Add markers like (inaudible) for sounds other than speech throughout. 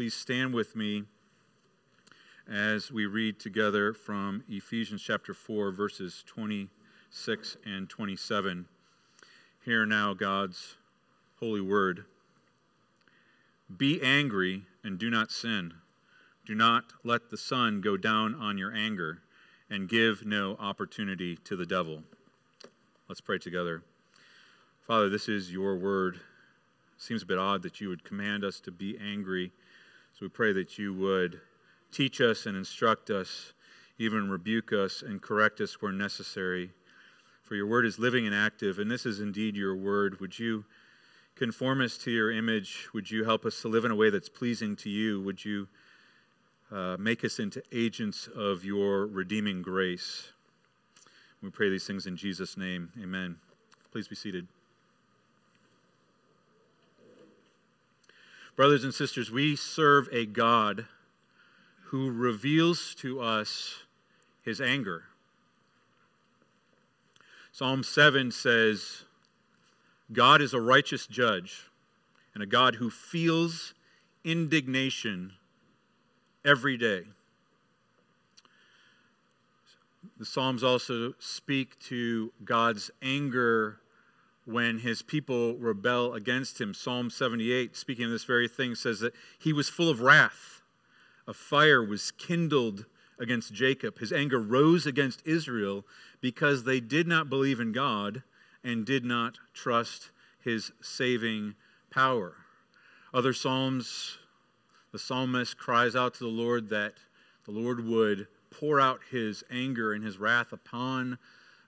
Please stand with me as we read together from Ephesians chapter 4, verses 26 and 27. Hear now God's holy word. Be angry and do not sin. Do not let the sun go down on your anger, and give no opportunity to the devil. Let's pray together. Father, this is your word. Seems a bit odd that you would command us to be angry. So we pray that you would teach us and instruct us, even rebuke us and correct us where necessary. For your word is living and active, and this is indeed your word. Would you conform us to your image? Would you help us to live in a way that's pleasing to you? Would you uh, make us into agents of your redeeming grace? We pray these things in Jesus' name. Amen. Please be seated. Brothers and sisters, we serve a God who reveals to us his anger. Psalm 7 says, God is a righteous judge and a God who feels indignation every day. The Psalms also speak to God's anger when his people rebel against him. Psalm 78, speaking of this very thing, says that he was full of wrath a fire was kindled against Jacob. His anger rose against Israel because they did not believe in God and did not trust his saving power. Other Psalms, the psalmist cries out to the Lord that the Lord would pour out his anger and his wrath upon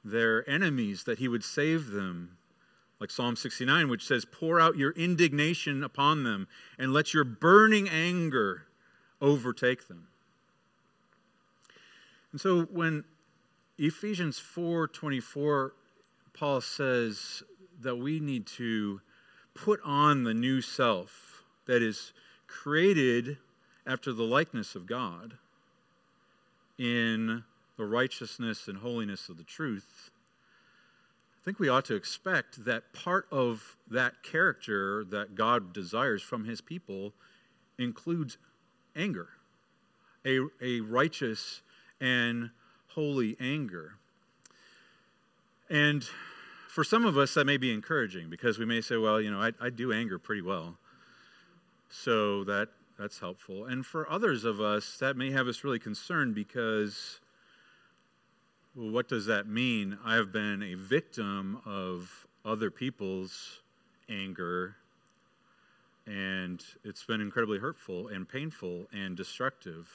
their enemies, that he would save them. Like Psalm 69, which says, Pour out your indignation upon them and let your burning anger overtake them. And so when Ephesians 4:24 Paul says that we need to put on the new self that is created after the likeness of God in the righteousness and holiness of the truth, I think we ought to expect that part of that character that God desires from his people includes anger, a, a righteous and holy anger. And for some of us, that may be encouraging because we may say, well, you know, I, I do anger pretty well. So that, that's helpful. And for others of us, that may have us really concerned because, well, what does that mean? I have been a victim of other people's anger and it's been incredibly hurtful and painful and destructive.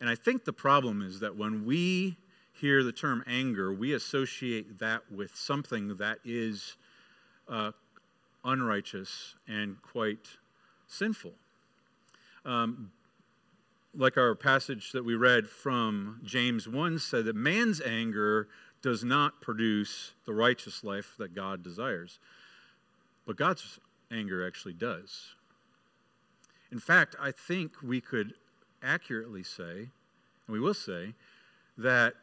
And I think the problem is that when we hear the term anger, we associate that with something that is uh, unrighteous and quite sinful. Um, like our passage that we read from James 1 said that man's anger does not produce the righteous life that God desires. But God's anger actually does. In fact, I think we could accurately say, and we will say, that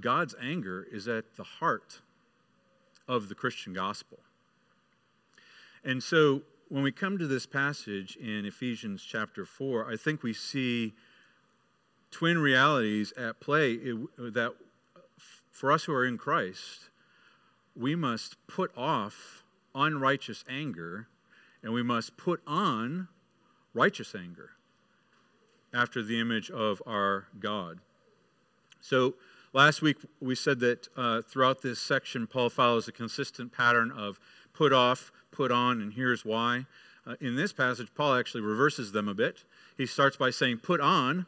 God's anger is at the heart of the Christian gospel. And so when we come to this passage in Ephesians chapter 4, I think we see twin realities at play that for us who are in Christ, we must put off unrighteous anger and we must put on righteous anger after the image of our God. So, last week we said that uh, throughout this section, Paul follows a consistent pattern of put off, put on, and here's why. Uh, in this passage, Paul actually reverses them a bit. He starts by saying, put on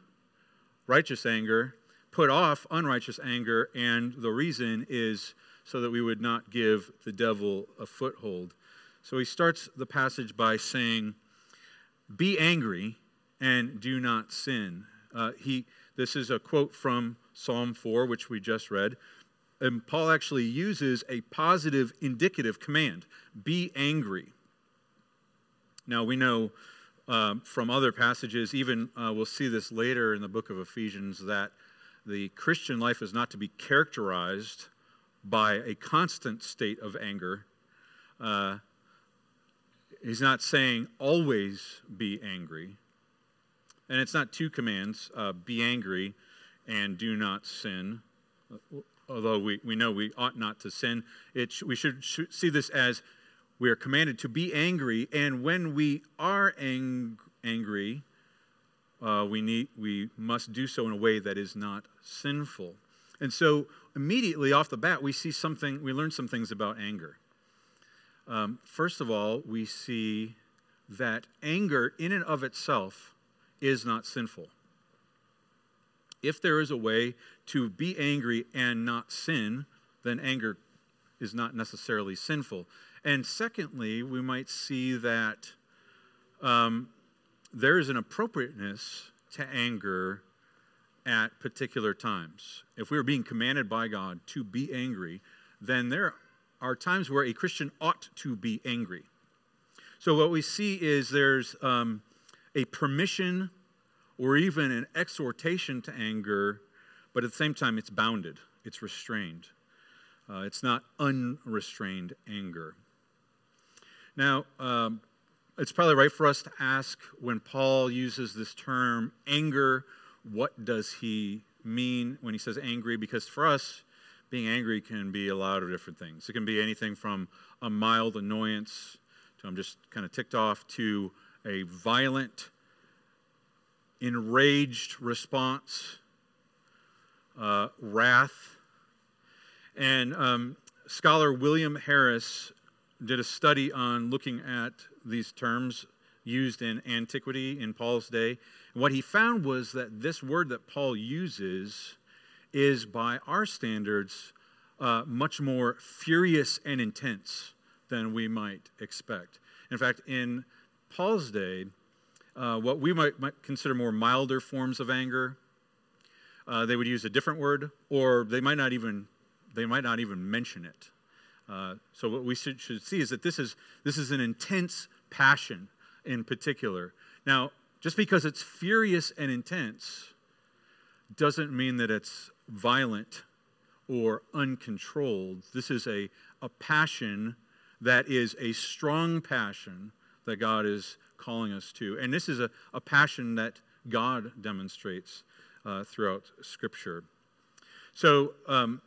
righteous anger, put off unrighteous anger, and the reason is so that we would not give the devil a foothold. So he starts the passage by saying, Be angry and do not sin. Uh, he, this is a quote from Psalm 4, which we just read. And Paul actually uses a positive indicative command be angry. Now, we know um, from other passages, even uh, we'll see this later in the book of Ephesians, that the Christian life is not to be characterized by a constant state of anger. Uh, He's not saying always be angry, and it's not two commands uh, be angry and do not sin. Although we, we know we ought not to sin, it, we should, should see this as we are commanded to be angry, and when we are ang- angry, uh, we, need, we must do so in a way that is not sinful. And so, immediately off the bat, we see something, we learn some things about anger. Um, first of all, we see that anger, in and of itself, is not sinful. If there is a way to be angry and not sin, then anger is not necessarily sinful. And secondly, we might see that um, there is an appropriateness to anger at particular times. If we are being commanded by God to be angry, then there are times where a Christian ought to be angry. So, what we see is there's um, a permission or even an exhortation to anger, but at the same time, it's bounded, it's restrained. Uh, it's not unrestrained anger. Now, um, it's probably right for us to ask when Paul uses this term anger, what does he mean when he says angry? Because for us, being angry can be a lot of different things. It can be anything from a mild annoyance to I'm just kind of ticked off to a violent, enraged response, uh, wrath. And um, scholar William Harris did a study on looking at these terms used in antiquity in Paul's day. What he found was that this word that Paul uses is, by our standards, uh, much more furious and intense than we might expect. In fact, in Paul's day, uh, what we might, might, consider more milder forms of anger, uh, they would use a different word, or they might not even they might not even mention it. Uh, so what we should, should see is that this is, this is an intense passion in particular. Now, just because it's furious and intense doesn't mean that it's violent or uncontrolled. This is a, a passion that is a strong passion that God is calling us to. And this is a, a passion that God demonstrates uh, throughout Scripture. So, um,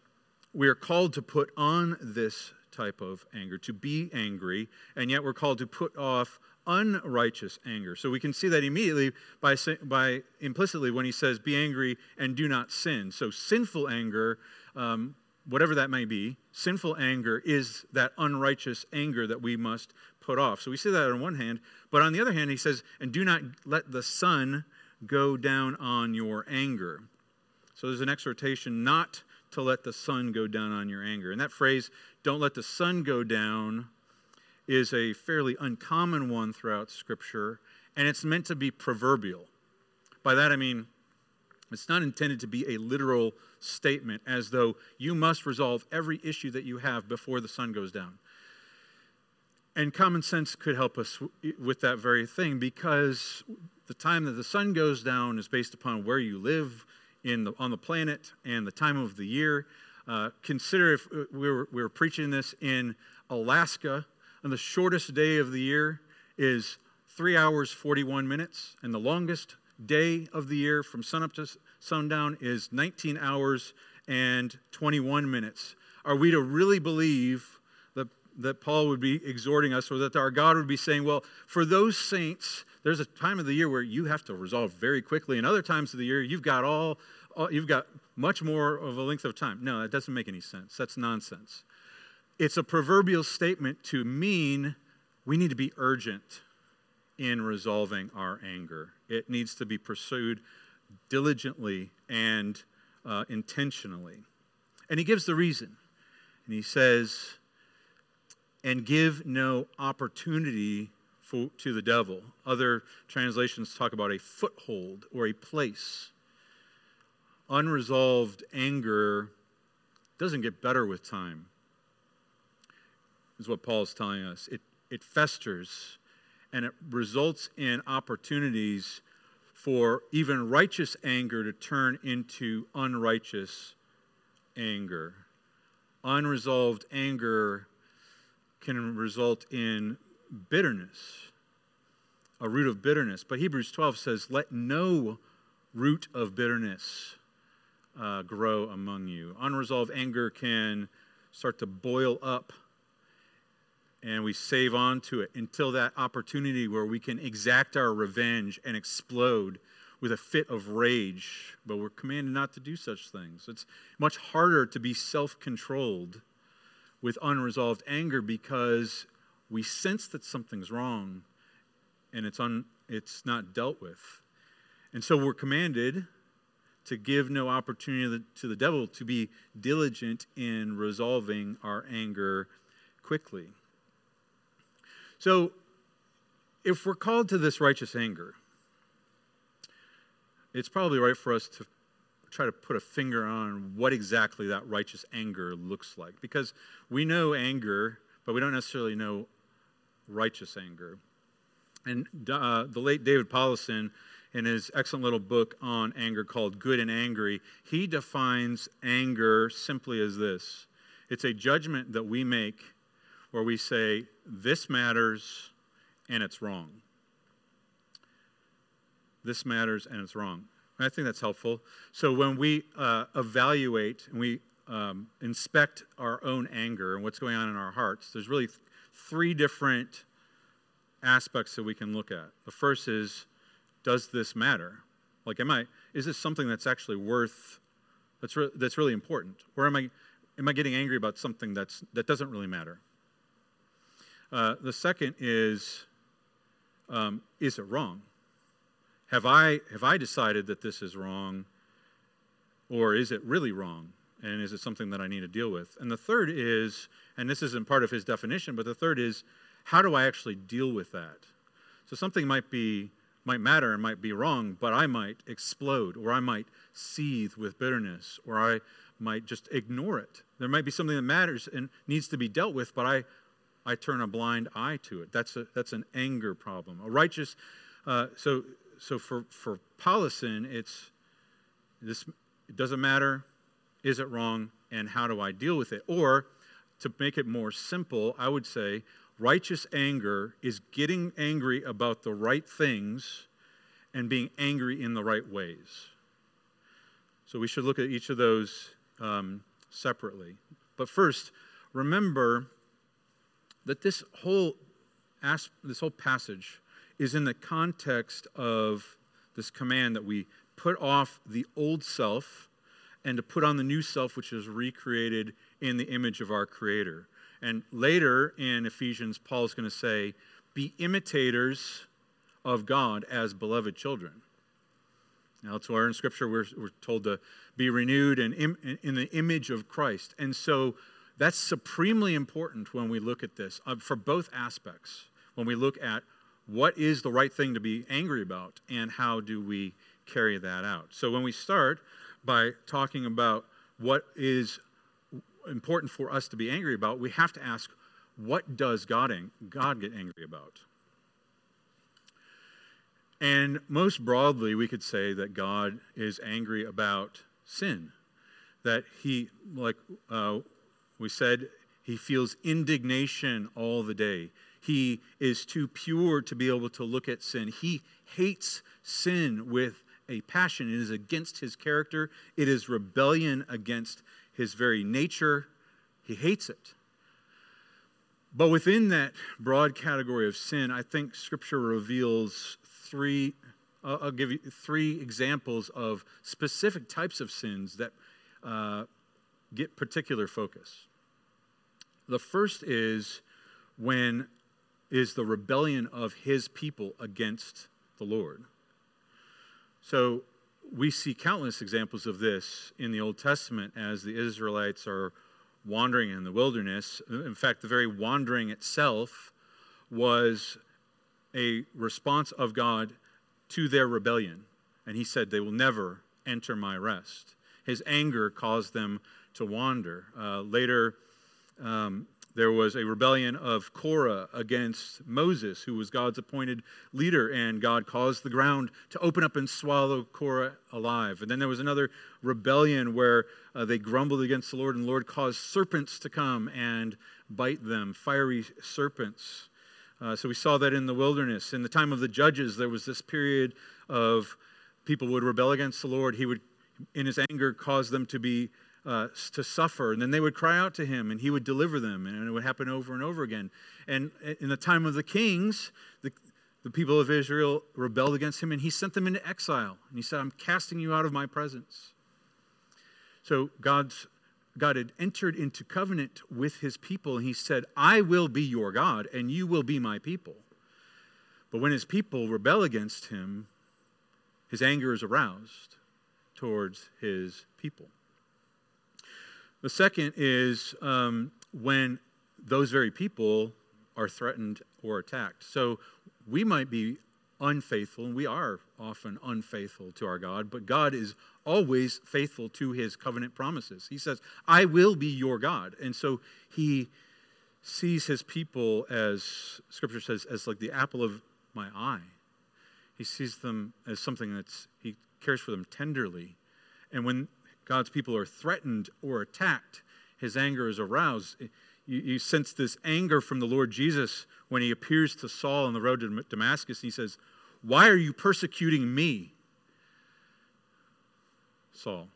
we are called to put on this type of anger, to be angry, and yet we're called to put off unrighteous anger. So we can see that immediately by, by implicitly when he says, be angry and do not sin. So sinful anger, um, whatever that may be, sinful anger is that unrighteous anger that we must put off. So we see that on one hand, but on the other hand, he says, and do not let the sun go down on your anger. So there's an exhortation not to let the sun go down on your anger. And that phrase, don't let the sun go down, is a fairly uncommon one throughout Scripture, and it's meant to be proverbial. By that I mean, it's not intended to be a literal statement as though you must resolve every issue that you have before the sun goes down. And common sense could help us with that very thing because the time that the sun goes down is based upon where you live, in the, on the planet and the time of the year. Uh, consider if uh, we were, we were preaching this in Alaska, and the shortest day of the year is three hours, 41 minutes, and the longest day of the year from sunup to sundown is 19 hours and 21 minutes. Are we to really believe that, Paul would be exhorting us, or that our God would be saying, well, for those saints, there's a time of the year where you have to resolve very quickly, and other times of the year you've got all, all you've got much more of a length of time. No, that doesn't make any sense. That's nonsense. It's a proverbial statement to mean we need to be urgent in resolving our anger. It needs to be pursued diligently and uh, intentionally. And he gives the reason. And he says, and give no opportunity for, to the devil. Other translations talk about a foothold or a place. Unresolved anger doesn't get better with time, is what Paul is telling us. It, it festers and it results in opportunities for even righteous anger to turn into unrighteous anger. Unresolved anger can result in bitterness a root of bitterness. But Hebrews 12 says, Let no root of bitterness uh, grow among you. Unresolved anger can start to boil up and we save on to it until that opportunity where we can exact our revenge and explode with a fit of rage. But we're commanded not to do such things. It's much harder to be self controlled with unresolved anger because we sense that something's wrong and it's, un, it's not dealt with. And so we're commanded to give no opportunity to the devil to be diligent in resolving our anger quickly. So, if we're called to this righteous anger, it's probably right for us to try to put a finger on what exactly that righteous anger looks like. Because we know anger, but we don't necessarily know righteous anger. And uh, the late David Powlison, in his excellent little book on anger called Good and Angry, he defines anger simply as this it's a judgment that we make where we say, This matters and it's wrong. This matters and it's wrong. I think that's helpful. So when we uh, evaluate and we um, inspect our own anger and what's going on in our hearts, there's really th- three different aspects that we can look at. The first is, does this matter? Like, am I? Is this something that's actually worth? That's re- that's really important, or am I? Am I getting angry about something that's that doesn't really matter? Uh, the second is, um, is it wrong? Have I, have I decided that this is wrong, or is it really wrong? And is it something that I need to deal with? And the third is, and this isn't part of his definition, but the third is, how do I actually deal with that? So something might be might matter and might be wrong, but I might explode, or I might seethe with bitterness, or I might just ignore it. There might be something that matters and needs to be dealt with, but I, I turn a blind eye to it. That's, a, that's an anger problem. A righteous, uh, so so for, for Powlison, it's this it doesn't matter, is it wrong, and how do I deal with it? Or to make it more simple, I would say righteous anger is getting angry about the right things and being angry in the right ways. So we should look at each of those um, separately. But first, remember that this whole, this whole passage is in the context of this command that we put off the old self and to put on the new self, which is recreated in the image of our Creator. And later in Ephesians, Paul is going to say, Be imitators of God as beloved children. Now, elsewhere in Scripture, we're, we're told to be renewed in, in, in the image of Christ. And so that's supremely important when we look at this uh, for both aspects. When we look at what is the right thing to be angry about and how do we carry that out. So when we start by talking about what is important for us to be angry about, we have to ask, what does God, God get angry about? And most broadly, we could say that God is angry about sin. That he, like uh, we said, he feels indignation all the day. He is too pure to be able to look at sin. He hates sin with a passion. It is against his character, it is rebellion against his very nature. He hates it. But within that broad category of sin, I think Scripture reveals three. I'll give you three examples of specific types of sins that uh, get particular focus. The first is when is the rebellion of his people against the Lord. So we see countless examples of this in the Old Testament as the Israelites are wandering in the wilderness. In fact, the very wandering itself was a response of God to their rebellion. And he said, They will never enter my rest. His anger caused them to wander. Uh, later, um, there was a rebellion of Korah against Moses, who was God's appointed leader, and God caused the ground to open up and swallow Korah alive. And then there was another rebellion where uh, they grumbled against the Lord, and the Lord caused serpents to come and bite them, fiery serpents. Uh, so we saw that in the wilderness. In the time of the judges, there was this period of people would rebel against the Lord. He would, in his anger, cause them to be uh, to suffer, and then they would cry out to him, and he would deliver them, and it would happen over and over again. And in the time of the kings, the, the people of Israel rebelled against him, and he sent them into exile. And he said, "I'm casting you out of my presence." So God's God had entered into covenant with his people, and he said, I will be your God, and you will be my people. But when his people rebel against him, his anger is aroused towards his people. The second is um, when those very people are threatened or attacked. So we might be unfaithful, and we are often unfaithful to our God, but God is always faithful to his covenant promises. He says, I will be your God. And so he sees his people as, scripture says, as like the apple of my eye. He sees them as something that's, he cares for them tenderly. And when God's people are threatened or attacked, his anger is aroused. You, you, sense this anger from the Lord Jesus when he appears to Saul on the road to Damascus. He says, Why are you persecuting me? Saul.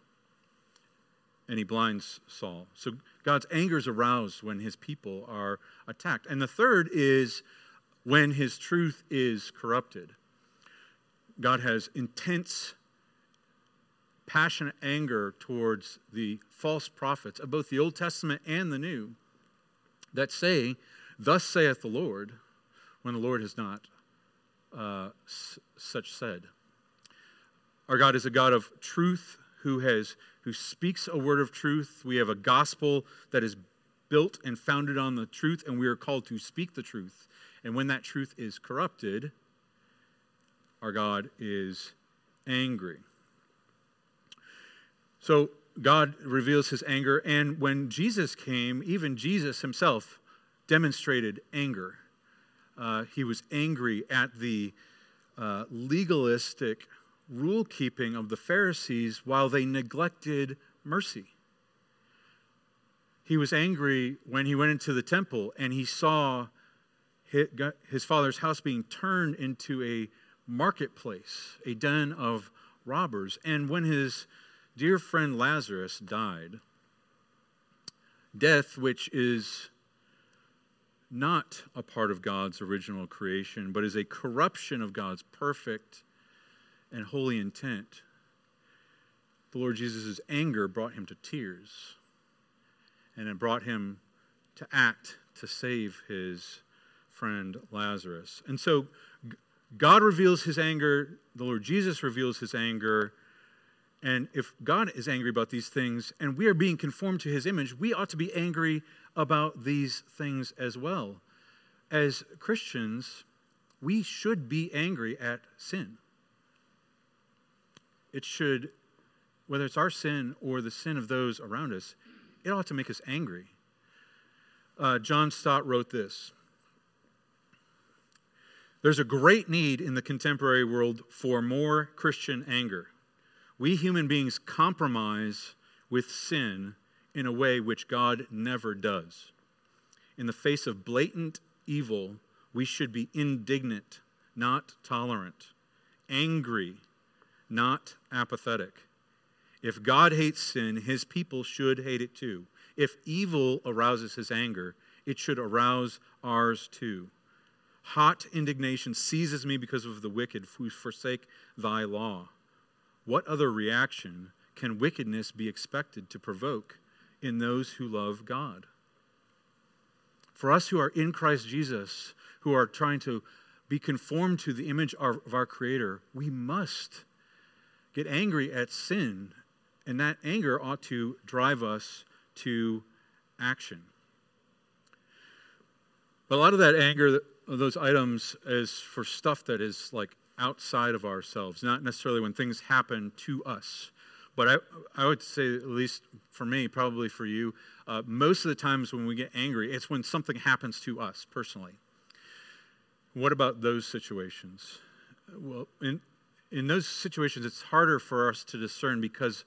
And he blinds Saul. So God's anger is aroused when his people are attacked. And the third is when his truth is corrupted. God has intense, passionate anger towards the false prophets of both the Old Testament and the New that say, Thus saith the Lord, when the Lord has not uh, s- such said. Our God is a God of truth who has who speaks a word of truth. We have a gospel that is built and founded on the truth, and we are called to speak the truth. And when that truth is corrupted, our God is angry. So God reveals his anger, and when Jesus came, even Jesus himself demonstrated anger. Uh, he was angry at the uh, legalistic rule keeping of the Pharisees while they neglected mercy. He was angry when he went into the temple and he saw his father's house being turned into a marketplace, a den of robbers. And when his dear friend Lazarus died, death, which is not a part of God's original creation, but is a corruption of God's perfect and holy intent, the Lord Jesus' anger brought him to tears. And it brought him to act to save his friend Lazarus. And so God reveals his anger, the Lord Jesus reveals his anger. And if God is angry about these things and we are being conformed to his image, we ought to be angry about these things as well. As Christians, we should be angry at sin it should, whether it's our sin or the sin of those around us, it ought to make us angry. Uh, John Stott wrote this There's a great need in the contemporary world for more Christian anger. We human beings compromise with sin in a way which God never does. In the face of blatant evil, we should be indignant, not tolerant, angry, not apathetic. If God hates sin, his people should hate it too. If evil arouses his anger, it should arouse ours too. Hot indignation seizes me because of the wicked who forsake thy law. What other reaction can wickedness be expected to provoke in those who love God? For us who are in Christ Jesus, who are trying to be conformed to the image of our Creator, we must get angry at sin, and that anger ought to drive us to action. But a lot of that anger, those items, is for stuff that is like outside of ourselves, not necessarily when things happen to us. But I, I would say, at least for me, probably for you, uh, most of the times when we get angry, it's when something happens to us personally. What about those situations? Well, in, in those situations, it's harder for us to discern because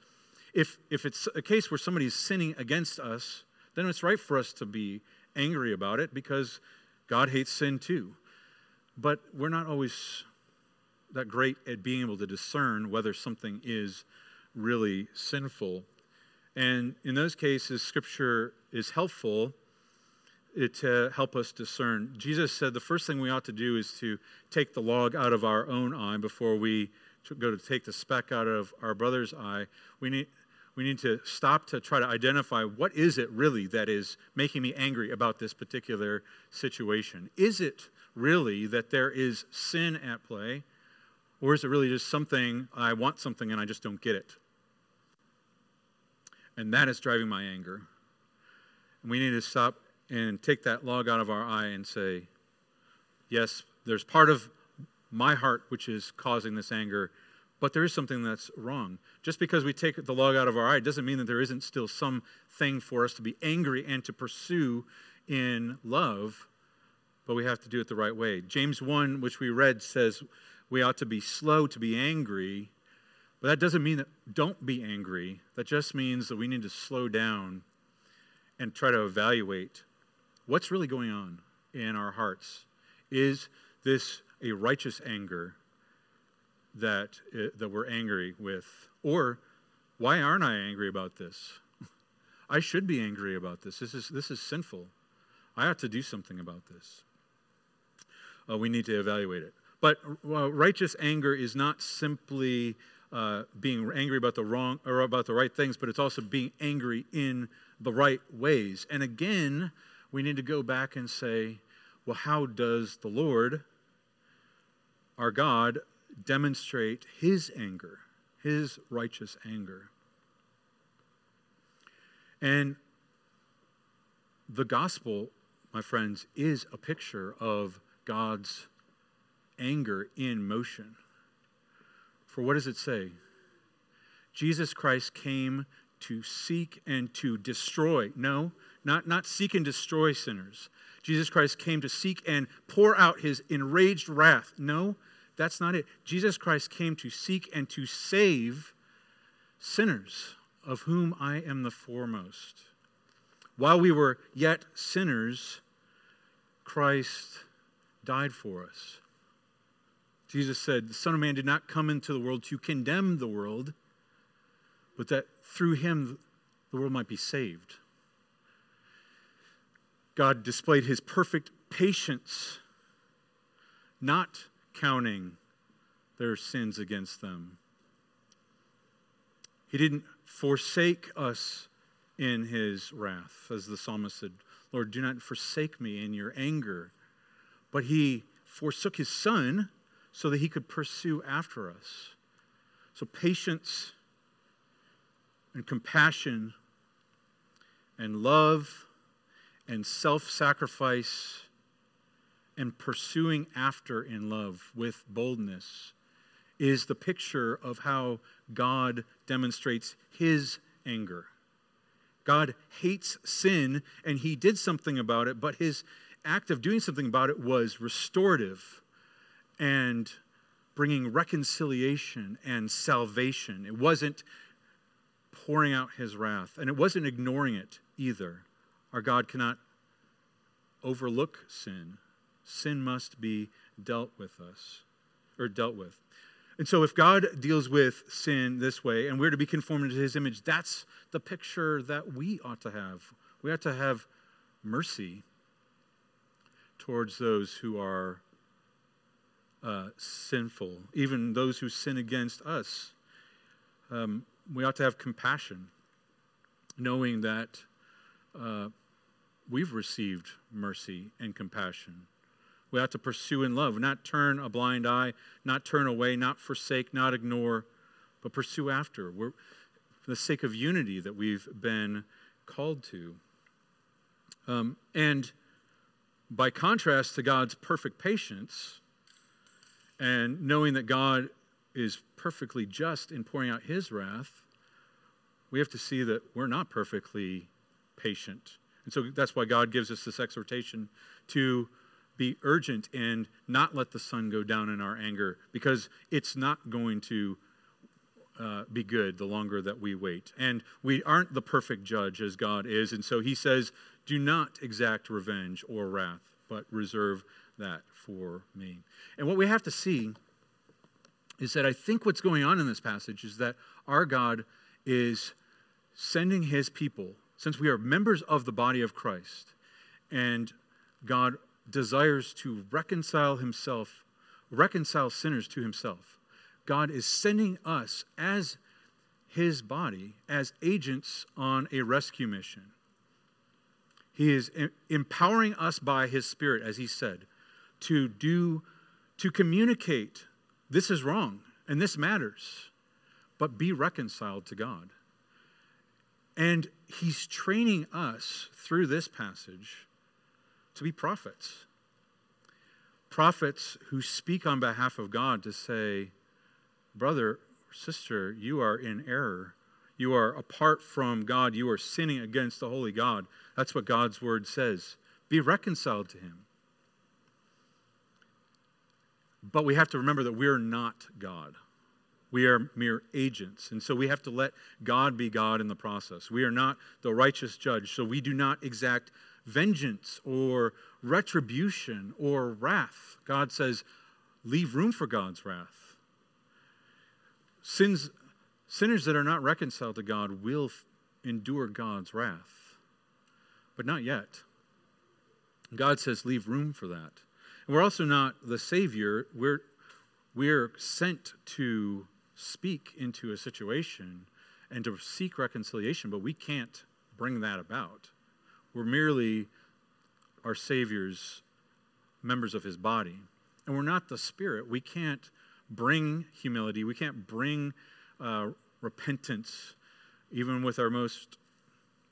if, if it's a case where somebody's sinning against us, then it's right for us to be angry about it because God hates sin too. but we're not always that great at being able to discern whether something is really sinful. And in those cases, Scripture is helpful eh, to help us discern. Jesus said the first thing we ought to do is to take the log out of our own eye before we go to take the speck out of our brother's eye. We need, we need to stop to try to identify what is it really that is making me angry about this particular situation. Is it really that there is sin at play? Or is it really just something, I want something and I just don't get it? And that is driving my anger. And we need to stop and take that log out of our eye and say, yes, there's part of my heart which is causing this anger, but there is something that's wrong. Just because we take the log out of our eye doesn't mean that there isn't still something for us to be angry and to pursue in love, but we have to do it the right way. James 1, which we read, says we ought to be slow to be angry, but that doesn't mean that don't be angry. That just means that we need to slow down and try to evaluate what's really going on in our hearts. Is this a righteous anger that, uh, that we're angry with? Or why aren't I angry about this? (laughs) I should be angry about this. This is, this is sinful. I ought to do something about this. Uh, we need to evaluate it. But uh, righteous anger is not simply uh, being angry about the wrong or about the right things, but it's also being angry in the right ways. And again, we need to go back and say, well, how does the Lord, our God, demonstrate his anger, his righteous anger? And the gospel, my friends, is a picture of God's anger in motion. For what does it say? Jesus Christ came to seek and to destroy. No, not, not seek and destroy sinners. Jesus Christ came to seek and pour out his enraged wrath. No, that's not it. Jesus Christ came to seek and to save sinners, of whom I am the foremost. While we were yet sinners, Christ died for us. Jesus said, The Son of Man did not come into the world to condemn the world, but that through him the world might be saved. God displayed his perfect patience, not counting their sins against them. He didn't forsake us in his wrath, as the psalmist said, Lord, do not forsake me in your anger. But he forsook his son so that he could pursue after us. So, patience and compassion and love and self sacrifice and pursuing after in love with boldness is the picture of how God demonstrates his anger. God hates sin and he did something about it, but his act of doing something about it was restorative and bringing reconciliation and salvation. It wasn't pouring out his wrath, and it wasn't ignoring it either. Our God cannot overlook sin. Sin must be dealt with us, or dealt with. And so, if God deals with sin this way and we're to be conformed to his image, that's the picture that we ought to have. We ought to have mercy towards those who are uh, sinful, even those who sin against us. Um, we ought to have compassion, knowing that uh, we've received mercy and compassion. We ought to pursue in love, not turn a blind eye, not turn away, not forsake, not ignore, but pursue after. We're, for the sake of unity that we've been called to. Um, and by contrast to God's perfect patience, and knowing that God is perfectly just in pouring out his wrath, we have to see that we're not perfectly patient. And so that's why God gives us this exhortation to be urgent and not let the sun go down in our anger because it's not going to uh, be good the longer that we wait. And we aren't the perfect judge as God is. And so he says, do not exact revenge or wrath, but reserve that for me. And what we have to see is that I think what's going on in this passage is that our God is sending his people, since we are members of the body of Christ, and God desires to reconcile himself, reconcile sinners to himself. God is sending us as his body, as agents on a rescue mission. He is empowering us by his spirit, as he said, to do, to communicate this is wrong and this matters, but be reconciled to God. And he's training us through this passage to be prophets. Prophets who speak on behalf of God to say, brother, sister, you are in error. You are apart from God. You are sinning against the holy God. That's what God's word says. Be reconciled to him. But we have to remember that we're not God. We are mere agents. And so we have to let God be God in the process. We are not the righteous judge, so we do not exact vengeance or retribution or wrath. God says, leave room for God's wrath. Sins, sinners that are not reconciled to God will endure God's wrath, but not yet. God says, leave room for that. We're also not the Savior. We're, we're sent to speak into a situation and to seek reconciliation, but we can't bring that about. We're merely our Savior's members of his body. And we're not the Spirit. We can't bring humility, we can't bring uh, repentance, even with our most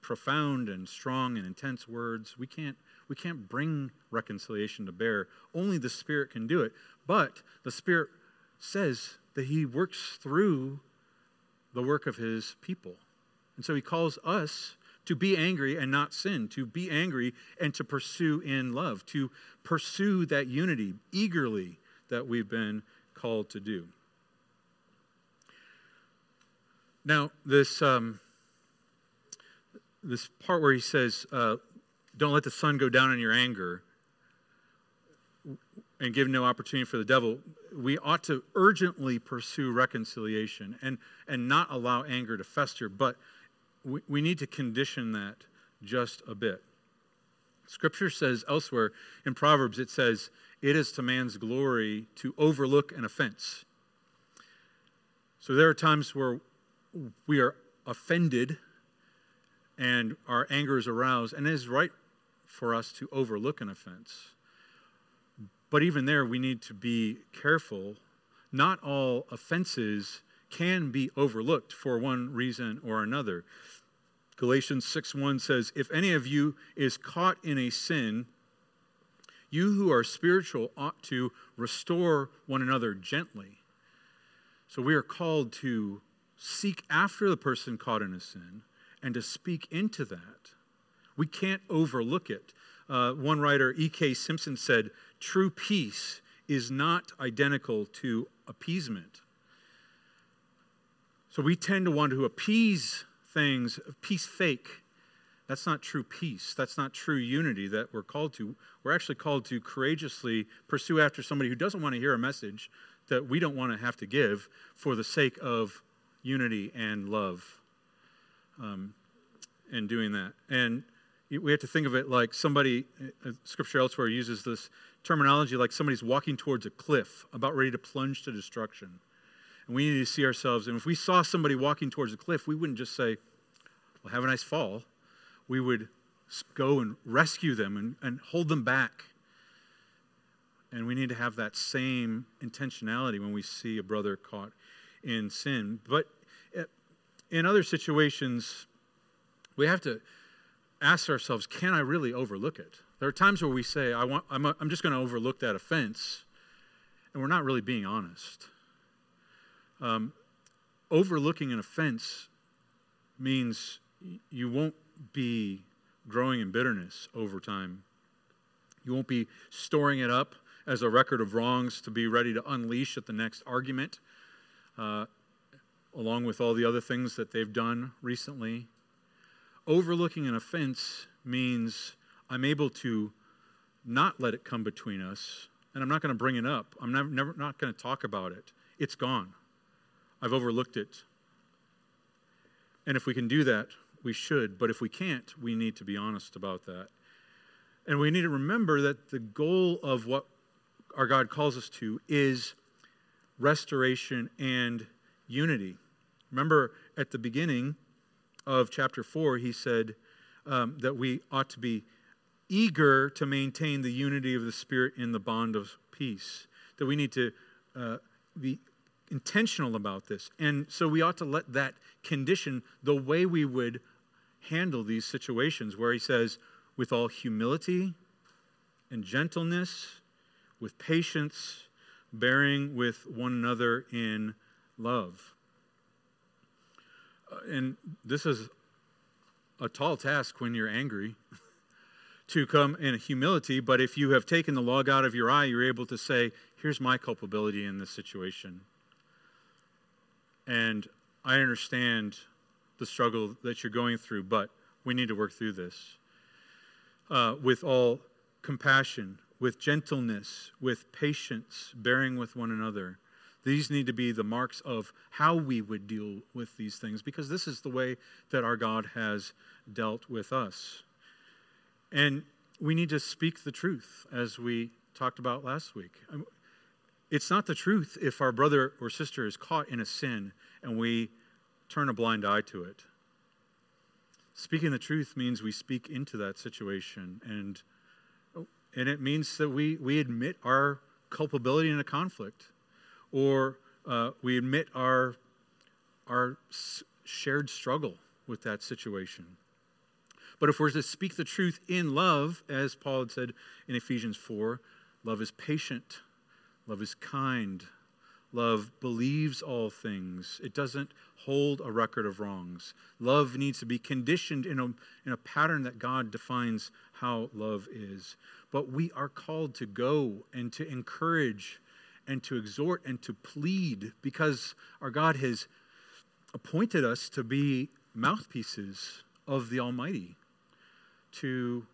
profound and strong and intense words. We can't, we can't bring reconciliation to bear. Only the Spirit can do it. But the Spirit says that He works through the work of His people. And so He calls us to be angry and not sin, to be angry and to pursue in love, to pursue that unity eagerly that we've been called to do. Now, this, um, this part where he says, uh, Don't let the sun go down in your anger and give no opportunity for the devil, we ought to urgently pursue reconciliation and, and not allow anger to fester. But we, we need to condition that just a bit. Scripture says elsewhere in Proverbs, it says, It is to man's glory to overlook an offense. So there are times where we are offended and our anger is aroused, and it is right for us to overlook an offense. But even there, we need to be careful. Not all offenses can be overlooked for one reason or another. Galatians 6:1 says, "If any of you is caught in a sin, you who are spiritual ought to restore one another gently." So we are called to seek after the person caught in a sin and to speak into that. We can't overlook it. Uh, one writer, E.K. Simpson, said, True peace is not identical to appeasement. So we tend to want to appease things, peace fake. That's not true peace. That's not true unity that we're called to. We're actually called to courageously pursue after somebody who doesn't want to hear a message that we don't want to have to give for the sake of unity and love um, and doing that. And we have to think of it like somebody, uh, scripture elsewhere uses this terminology like somebody's walking towards a cliff, about ready to plunge to destruction. And we need to see ourselves. And if we saw somebody walking towards a cliff, we wouldn't just say, Well, have a nice fall. We would go and rescue them and, and hold them back. And we need to have that same intentionality when we see a brother caught in sin. But eh, in other situations, we have to ask ourselves can I really overlook it? There are times where we say, I want, I'm, a, I'm just going to overlook that offense, and we're not really being honest. Um, overlooking an offense means you won't be growing in bitterness over time. You won't be storing it up as a record of wrongs to be ready to unleash at the next argument, uh, along with all the other things that they've done recently. Overlooking an offense means I'm able to not let it come between us, and I'm not going to bring it up. I'm never, never not going to talk about it. It's gone. I've overlooked it. And if we can do that, we should. But if we can't, we need to be honest about that. And we need to remember that the goal of what our God calls us to is restoration and unity. Remember at the beginning of chapter 4, he said um, that we ought to be eager to maintain the unity of the Spirit in the bond of peace, that we need to uh, be intentional about this. And so we ought to let that condition the way we would handle these situations where he says, with all humility and gentleness, with patience, bearing with one another in love. And this is a tall task when you're angry (laughs) to come in humility, but if you have taken the log out of your eye, you're able to say, Here's my culpability in this situation. And I understand the struggle that you're going through, but we need to work through this uh, with all compassion, with gentleness, with patience, bearing with one another. These need to be the marks of how we would deal with these things because this is the way that our God has dealt with us. And we need to speak the truth, as we talked about last week. Um, it's not the truth if our brother or sister is caught in a sin and we turn a blind eye to it. Speaking the truth means we speak into that situation and and it means that we, we admit our culpability in a conflict or uh, we admit our, our shared struggle with that situation. But if we're to speak the truth in love, as Paul had said in Ephesians 4, love is patient, love is kind, love believes all things, it doesn't hold a record of wrongs. Love needs to be conditioned in a, in a pattern that God defines how love is. But we are called to go and to encourage and to exhort and to plead because our God has appointed us to be mouthpieces of the Almighty to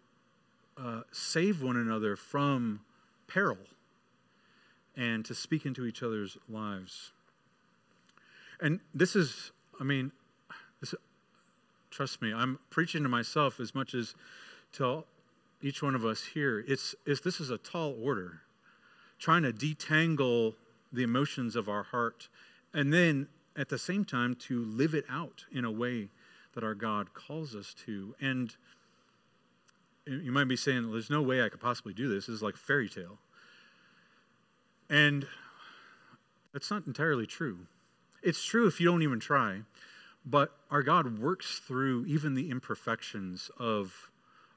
uh, save one another from peril and to speak into each other's lives. And this is, I mean, this, trust me, I'm preaching to myself as much as to each one of us here. It's, it's, this is a tall order, trying to detangle the emotions of our heart and then at the same time to live it out in a way that our God calls us to. And you might be saying, there's no way I could possibly do this. This is like fairy tale. And that's not entirely true. It's true if you don't even try, but our God works through even the imperfections of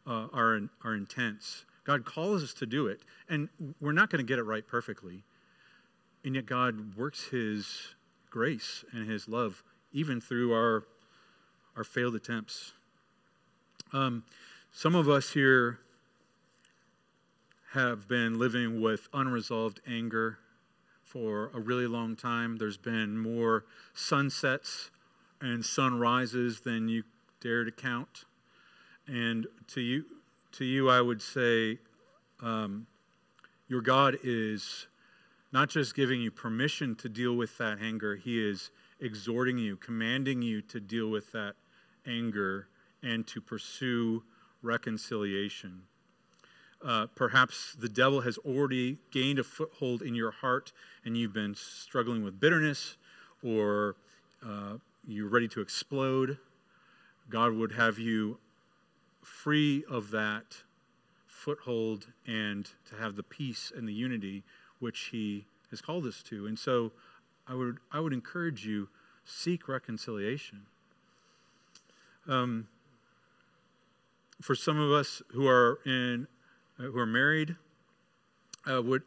uh, our, our intents. God calls us to do it, and we're not going to get it right perfectly. And yet, God works His grace and His love even through our, our failed attempts. Um, some of us here have been living with unresolved anger for a really long time. There's been more sunsets and sunrises than you dare to count. And to you, to you, I would say, um, your God is not just giving you permission to deal with that anger, He is exhorting you, commanding you to deal with that anger and to pursue reconciliation. Uh, perhaps the devil has already gained a foothold in your heart and you've been struggling with bitterness or uh, you're ready to explode. God would have you free of that foothold and to have the peace and the unity which He has called us to. And so I would, I would encourage you seek reconciliation. Um, for some of us who are in uh, who are married uh, would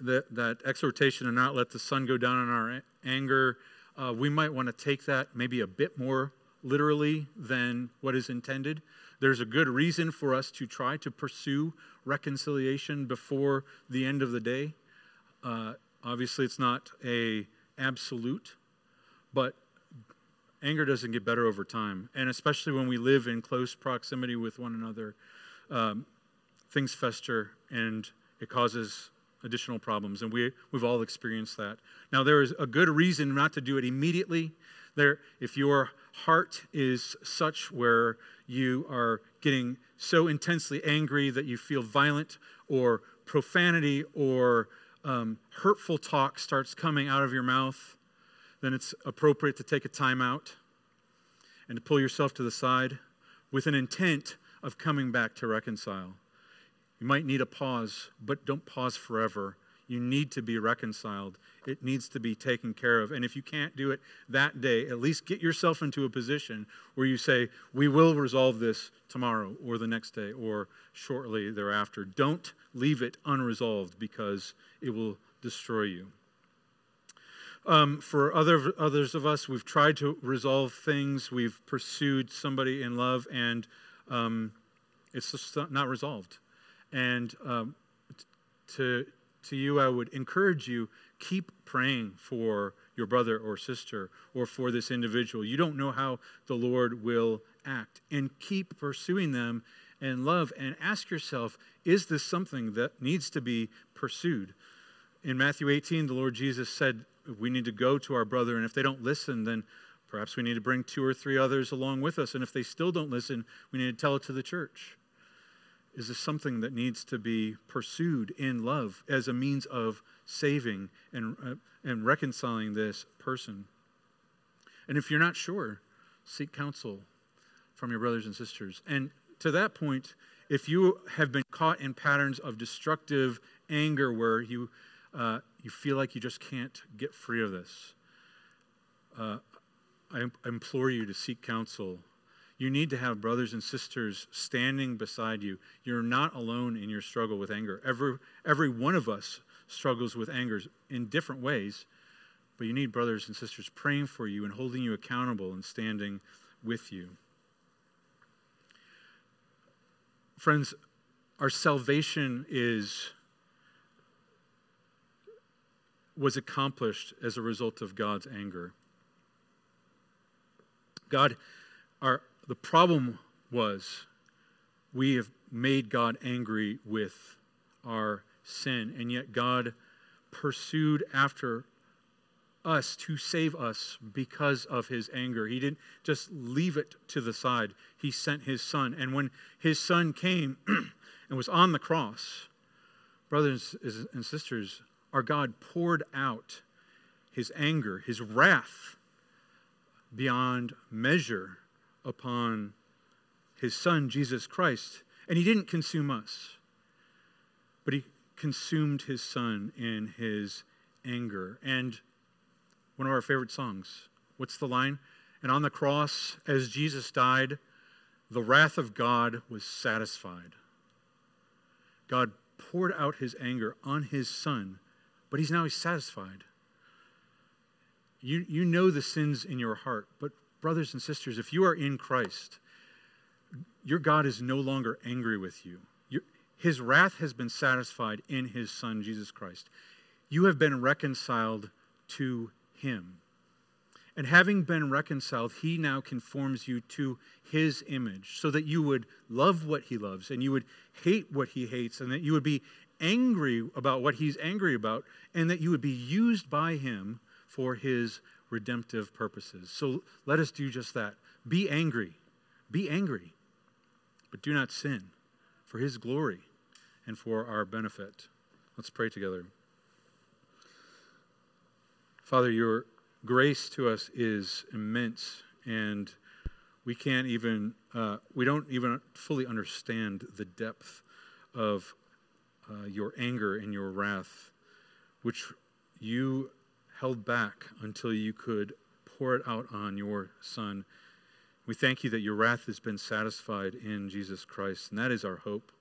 that, that exhortation to not let the sun go down in our anger uh, we might want to take that maybe a bit more literally than what is intended there's a good reason for us to try to pursue reconciliation before the end of the day uh, obviously it's not a absolute but anger doesn't get better over time, and especially when we live in close proximity with one another. Um, things fester and it causes additional problems. And we, we've all experienced that. Now, there is a good reason not to do it immediately. There, if your heart is such where you are getting so intensely angry that you feel violent or profanity or um, hurtful talk starts coming out of your mouth, then it's appropriate to take a time out and to pull yourself to the side with an intent of coming back to reconcile. You might need a pause, but don't pause forever. You need to be reconciled. It needs to be taken care of. And if you can't do it that day, at least get yourself into a position where you say, We will resolve this tomorrow or the next day or shortly thereafter. Don't leave it unresolved because it will destroy you. Um, for other, others of us, we've tried to resolve things, we've pursued somebody in love, and um, it's just not resolved. And um, to, to you, I would encourage you keep praying for your brother or sister or for this individual. You don't know how the Lord will act. And keep pursuing them in love and ask yourself is this something that needs to be pursued? In Matthew 18, the Lord Jesus said, We need to go to our brother, and if they don't listen, then perhaps we need to bring two or three others along with us. And if they still don't listen, we need to tell it to the church. Is this something that needs to be pursued in love as a means of saving and, uh, and reconciling this person? And if you're not sure, seek counsel from your brothers and sisters. And to that point, if you have been caught in patterns of destructive anger where you, uh, you feel like you just can't get free of this, uh, I implore you to seek counsel you need to have brothers and sisters standing beside you. You're not alone in your struggle with anger. Every, every one of us struggles with anger in different ways, but you need brothers and sisters praying for you and holding you accountable and standing with you. Friends, our salvation is was accomplished as a result of God's anger. God, our, the problem was we have made God angry with our sin, and yet God pursued after us to save us because of his anger. He didn't just leave it to the side, he sent his son. And when his son came (clears throat) and was on the cross, brothers and sisters, our God poured out his anger, his wrath beyond measure upon his son, Jesus Christ. And he didn't consume us, but he consumed his son in his anger. And one of our favorite songs, what's the line? And on the cross, as Jesus died, the wrath of God was satisfied. God poured out his anger on his son, but he's now satisfied. You, you know the sins in your heart, but brothers and sisters, if you are in Christ, your God is no longer angry with you. Your, his wrath has been satisfied in his Son, Jesus Christ. You have been reconciled to him. And having been reconciled, he now conforms you to his image so that you would love what he loves and you would hate what he hates and that you would be angry about what he's angry about and that you would be used by him for his redemptive purposes. So let us do just that. Be angry. Be angry. But do not sin for his glory and for our benefit. Let's pray together. Father, your grace to us is immense, and we can't even, uh, we don't even fully understand the depth of uh, your anger and your wrath, which you held back until you could pour it out on your Son. We thank you that your wrath has been satisfied in Jesus Christ, and that is our hope.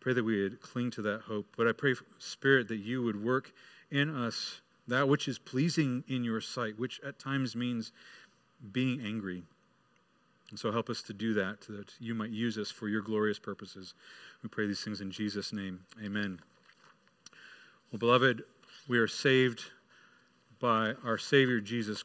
Pray that we would cling to that hope. But I pray, Spirit, that you would work in us that which is pleasing in your sight, which at times means being angry. And so help us to do that, that you might use us for your glorious purposes. We pray these things in Jesus' name. Amen. Well, beloved, we are saved by our Savior Jesus